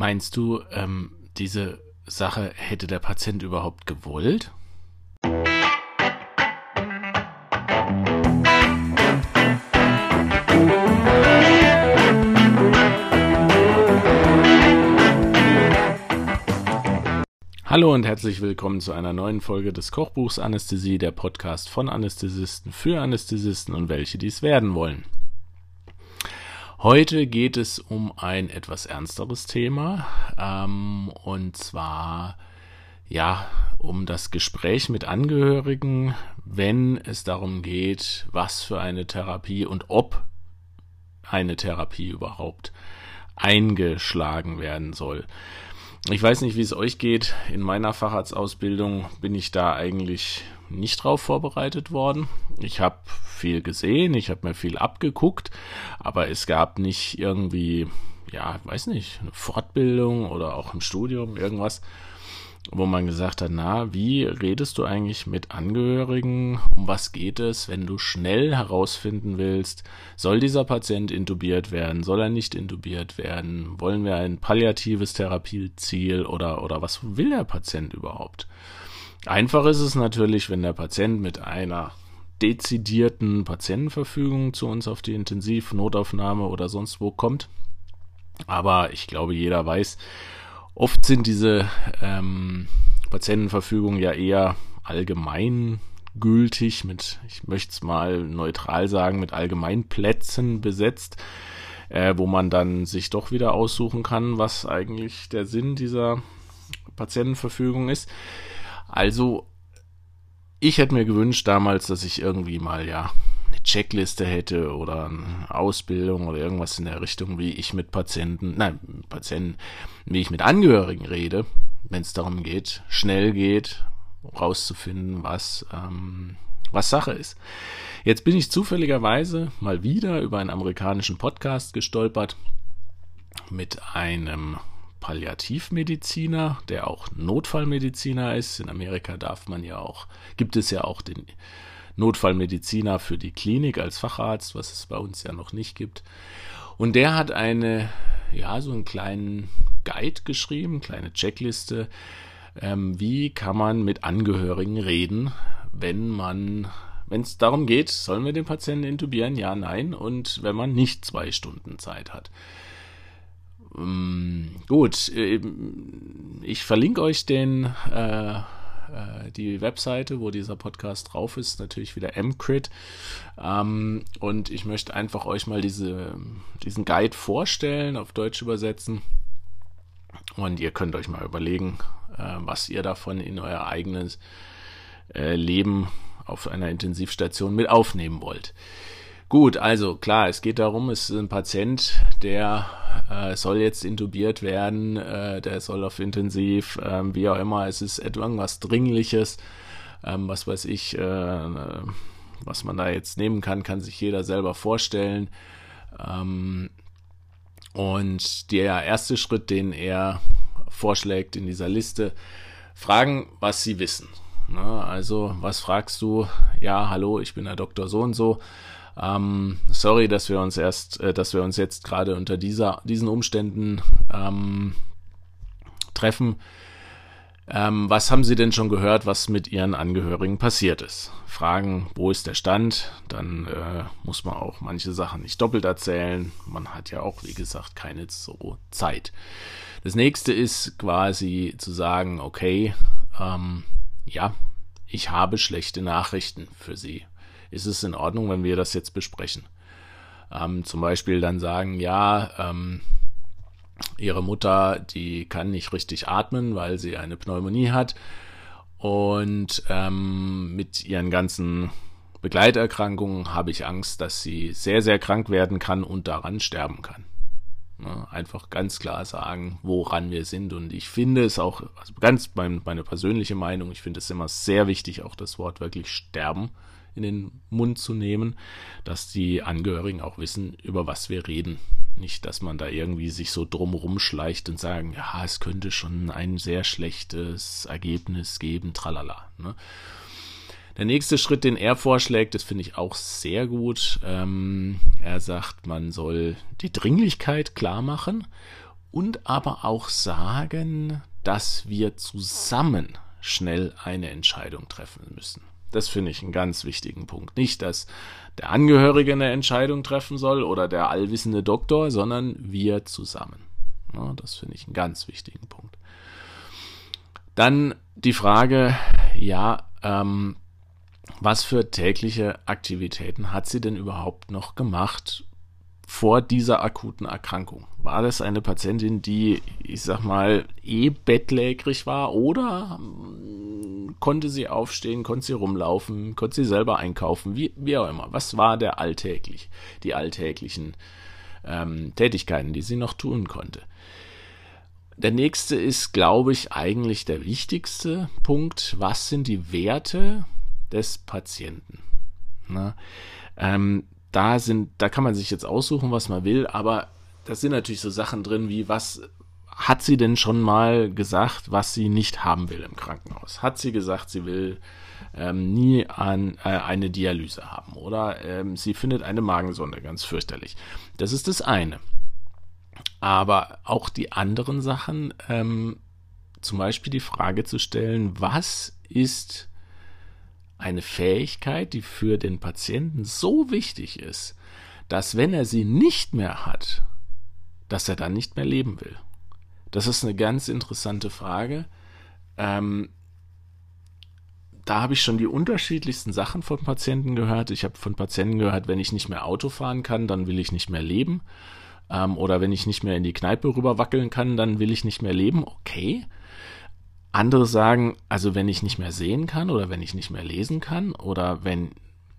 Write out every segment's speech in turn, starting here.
Meinst du, ähm, diese Sache hätte der Patient überhaupt gewollt? Hallo und herzlich willkommen zu einer neuen Folge des Kochbuchs Anästhesie, der Podcast von Anästhesisten für Anästhesisten und welche dies werden wollen. Heute geht es um ein etwas ernsteres Thema, ähm, und zwar ja um das Gespräch mit Angehörigen, wenn es darum geht, was für eine Therapie und ob eine Therapie überhaupt eingeschlagen werden soll. Ich weiß nicht, wie es euch geht. In meiner Facharztausbildung bin ich da eigentlich nicht drauf vorbereitet worden. Ich habe viel gesehen, ich habe mir viel abgeguckt, aber es gab nicht irgendwie, ja, weiß nicht, eine Fortbildung oder auch im Studium irgendwas, wo man gesagt hat, na, wie redest du eigentlich mit Angehörigen? Um was geht es, wenn du schnell herausfinden willst, soll dieser Patient intubiert werden, soll er nicht intubiert werden? Wollen wir ein palliatives Therapieziel oder, oder was will der Patient überhaupt? Einfach ist es natürlich, wenn der Patient mit einer dezidierten Patientenverfügung zu uns auf die Intensivnotaufnahme oder sonst wo kommt. Aber ich glaube, jeder weiß, oft sind diese ähm, Patientenverfügungen ja eher allgemein gültig mit, ich möchte es mal neutral sagen, mit Allgemeinplätzen besetzt, äh, wo man dann sich doch wieder aussuchen kann, was eigentlich der Sinn dieser Patientenverfügung ist. Also, ich hätte mir gewünscht damals, dass ich irgendwie mal, ja, Checkliste hätte oder eine Ausbildung oder irgendwas in der Richtung, wie ich mit Patienten, nein, Patienten, wie ich mit Angehörigen rede, wenn es darum geht, schnell geht, rauszufinden, was, ähm, was Sache ist. Jetzt bin ich zufälligerweise mal wieder über einen amerikanischen Podcast gestolpert mit einem Palliativmediziner, der auch Notfallmediziner ist. In Amerika darf man ja auch, gibt es ja auch den Notfallmediziner für die Klinik als Facharzt, was es bei uns ja noch nicht gibt. Und der hat eine, ja, so einen kleinen Guide geschrieben, kleine Checkliste, ähm, wie kann man mit Angehörigen reden, wenn man, wenn es darum geht, sollen wir den Patienten intubieren? Ja, nein. Und wenn man nicht zwei Stunden Zeit hat. Ähm, gut, äh, ich verlinke euch den äh, äh, die Webseite, wo dieser Podcast drauf ist, natürlich wieder mcrit. Ähm, und ich möchte einfach euch mal diese, diesen Guide vorstellen, auf Deutsch übersetzen. Und ihr könnt euch mal überlegen, äh, was ihr davon in euer eigenes äh, Leben auf einer Intensivstation mit aufnehmen wollt. Gut, also klar, es geht darum, es ist ein Patient, der äh, soll jetzt intubiert werden, äh, der soll auf Intensiv, äh, wie auch immer, es ist irgendwas Dringliches, ähm, was weiß ich, äh, was man da jetzt nehmen kann, kann sich jeder selber vorstellen. Ähm, und der erste Schritt, den er vorschlägt in dieser Liste, fragen, was sie wissen. Na, also, was fragst du? Ja, hallo, ich bin der Doktor so und so. Ähm, sorry, dass wir uns erst, äh, dass wir uns jetzt gerade unter dieser, diesen Umständen ähm, treffen. Ähm, was haben Sie denn schon gehört, was mit Ihren Angehörigen passiert ist? Fragen, wo ist der Stand? Dann äh, muss man auch manche Sachen nicht doppelt erzählen. Man hat ja auch, wie gesagt, keine so Zeit. Das nächste ist quasi zu sagen, okay, ähm, ja, ich habe schlechte Nachrichten für Sie ist es in Ordnung, wenn wir das jetzt besprechen. Ähm, zum Beispiel dann sagen, ja, ähm, ihre Mutter, die kann nicht richtig atmen, weil sie eine Pneumonie hat und ähm, mit ihren ganzen Begleiterkrankungen habe ich Angst, dass sie sehr, sehr krank werden kann und daran sterben kann. Ne, einfach ganz klar sagen, woran wir sind. Und ich finde es auch, also ganz mein, meine persönliche Meinung, ich finde es immer sehr wichtig, auch das Wort wirklich sterben in den Mund zu nehmen, dass die Angehörigen auch wissen, über was wir reden. Nicht, dass man da irgendwie sich so drumherum schleicht und sagen, ja, es könnte schon ein sehr schlechtes Ergebnis geben, tralala. Ne? Der nächste Schritt, den er vorschlägt, das finde ich auch sehr gut. Ähm, er sagt, man soll die Dringlichkeit klar machen und aber auch sagen, dass wir zusammen schnell eine Entscheidung treffen müssen. Das finde ich einen ganz wichtigen Punkt. Nicht, dass der Angehörige eine Entscheidung treffen soll oder der allwissende Doktor, sondern wir zusammen. Ja, das finde ich einen ganz wichtigen Punkt. Dann die Frage, ja, ähm, was für tägliche Aktivitäten hat sie denn überhaupt noch gemacht vor dieser akuten Erkrankung? War das eine Patientin, die, ich sag mal, eh bettlägerig war oder konnte sie aufstehen, konnte sie rumlaufen, konnte sie selber einkaufen, wie, wie auch immer? Was war der alltäglich, die alltäglichen ähm, Tätigkeiten, die sie noch tun konnte? Der nächste ist, glaube ich, eigentlich der wichtigste Punkt. Was sind die Werte des Patienten? Na, ähm, da sind, da kann man sich jetzt aussuchen, was man will, aber da sind natürlich so Sachen drin wie was hat sie denn schon mal gesagt, was sie nicht haben will im Krankenhaus? Hat sie gesagt, sie will ähm, nie an, äh, eine Dialyse haben oder ähm, sie findet eine Magensonde ganz fürchterlich? Das ist das eine. Aber auch die anderen Sachen, ähm, zum Beispiel die Frage zu stellen, was ist eine Fähigkeit, die für den Patienten so wichtig ist, dass wenn er sie nicht mehr hat, dass er dann nicht mehr leben will. Das ist eine ganz interessante Frage. Ähm, da habe ich schon die unterschiedlichsten Sachen von Patienten gehört. Ich habe von Patienten gehört, wenn ich nicht mehr Auto fahren kann, dann will ich nicht mehr leben. Ähm, oder wenn ich nicht mehr in die Kneipe rüber wackeln kann, dann will ich nicht mehr leben. Okay. Andere sagen, also wenn ich nicht mehr sehen kann oder wenn ich nicht mehr lesen kann oder wenn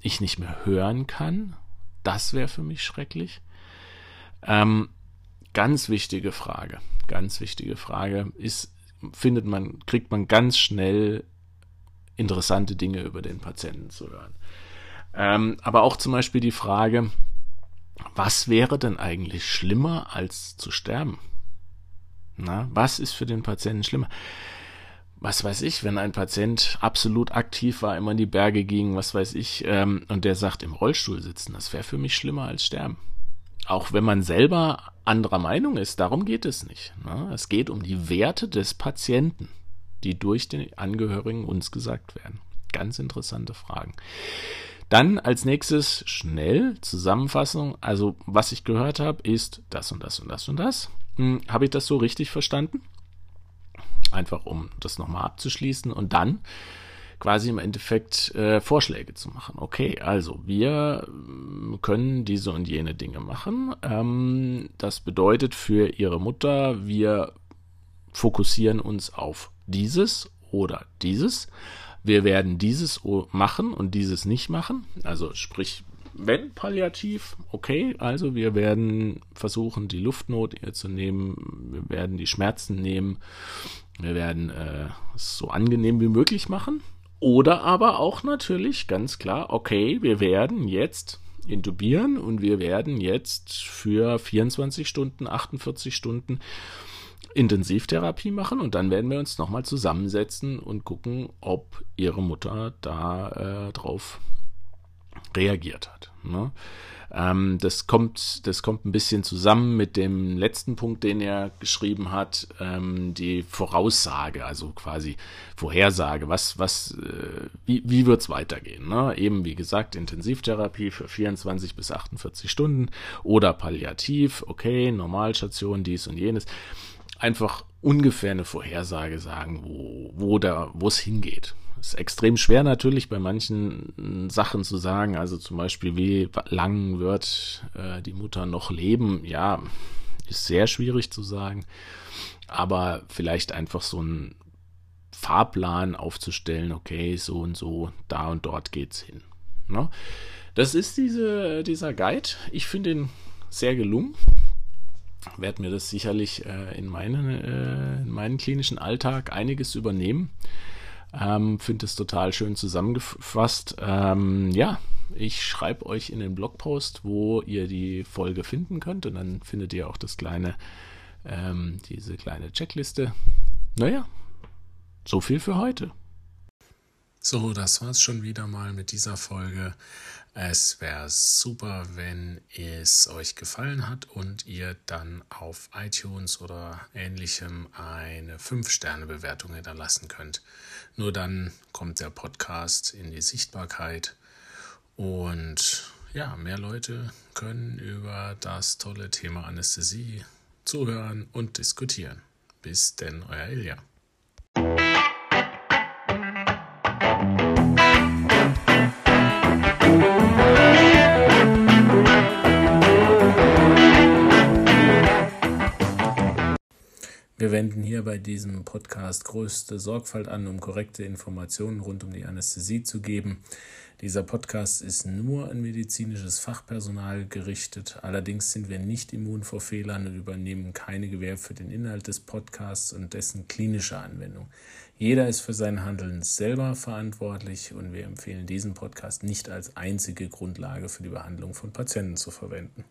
ich nicht mehr hören kann, das wäre für mich schrecklich. Ähm, ganz wichtige Frage, ganz wichtige Frage ist, findet man, kriegt man ganz schnell interessante Dinge über den Patienten zu hören. Ähm, aber auch zum Beispiel die Frage, was wäre denn eigentlich schlimmer als zu sterben? Na, was ist für den Patienten schlimmer? Was weiß ich, wenn ein Patient absolut aktiv war, immer in die Berge ging, was weiß ich, ähm, und der sagt, im Rollstuhl sitzen, das wäre für mich schlimmer als sterben. Auch wenn man selber anderer Meinung ist, darum geht es nicht. Ne? Es geht um die Werte des Patienten, die durch den Angehörigen uns gesagt werden. Ganz interessante Fragen. Dann als nächstes schnell Zusammenfassung. Also was ich gehört habe, ist das und das und das und das. Hm, habe ich das so richtig verstanden? Einfach um das nochmal abzuschließen und dann quasi im Endeffekt äh, Vorschläge zu machen. Okay, also wir hm, können diese und jene Dinge machen. Ähm, das bedeutet für Ihre Mutter, wir fokussieren uns auf dieses oder dieses wir werden dieses machen und dieses nicht machen. Also sprich, wenn palliativ, okay, also wir werden versuchen, die Luftnot zu nehmen, wir werden die Schmerzen nehmen, wir werden äh, es so angenehm wie möglich machen. Oder aber auch natürlich ganz klar, okay, wir werden jetzt intubieren und wir werden jetzt für 24 Stunden, 48 Stunden Intensivtherapie machen und dann werden wir uns nochmal zusammensetzen und gucken, ob ihre Mutter da äh, drauf reagiert hat. Ne? Ähm, das, kommt, das kommt ein bisschen zusammen mit dem letzten Punkt, den er geschrieben hat, ähm, die Voraussage, also quasi Vorhersage, was, was, äh, wie, wie wird es weitergehen? Ne? Eben wie gesagt, Intensivtherapie für 24 bis 48 Stunden oder Palliativ, okay, Normalstation, dies und jenes einfach ungefähr eine Vorhersage sagen, wo, wo wo es hingeht. Ist extrem schwer natürlich bei manchen Sachen zu sagen, also zum Beispiel, wie lang wird äh, die Mutter noch leben? Ja, ist sehr schwierig zu sagen, aber vielleicht einfach so ein Fahrplan aufzustellen, okay, so und so, da und dort geht's hin. Ne? Das ist diese, dieser Guide. Ich finde ihn sehr gelungen werde mir das sicherlich äh, in, meinen, äh, in meinen klinischen Alltag einiges übernehmen. Ähm, Finde es total schön zusammengefasst. Ähm, ja, ich schreibe euch in den Blogpost, wo ihr die Folge finden könnt und dann findet ihr auch das kleine, ähm, diese kleine Checkliste. Naja, so viel für heute. So, das war's schon wieder mal mit dieser Folge. Es wäre super, wenn es euch gefallen hat und ihr dann auf iTunes oder ähnlichem eine 5-Sterne-Bewertung hinterlassen könnt. Nur dann kommt der Podcast in die Sichtbarkeit und ja, mehr Leute können über das tolle Thema Anästhesie zuhören und diskutieren. Bis denn, euer Ilja. Wir wenden hier bei diesem Podcast größte Sorgfalt an, um korrekte Informationen rund um die Anästhesie zu geben. Dieser Podcast ist nur an medizinisches Fachpersonal gerichtet. Allerdings sind wir nicht immun vor Fehlern und übernehmen keine Gewähr für den Inhalt des Podcasts und dessen klinische Anwendung. Jeder ist für sein Handeln selber verantwortlich und wir empfehlen diesen Podcast nicht als einzige Grundlage für die Behandlung von Patienten zu verwenden.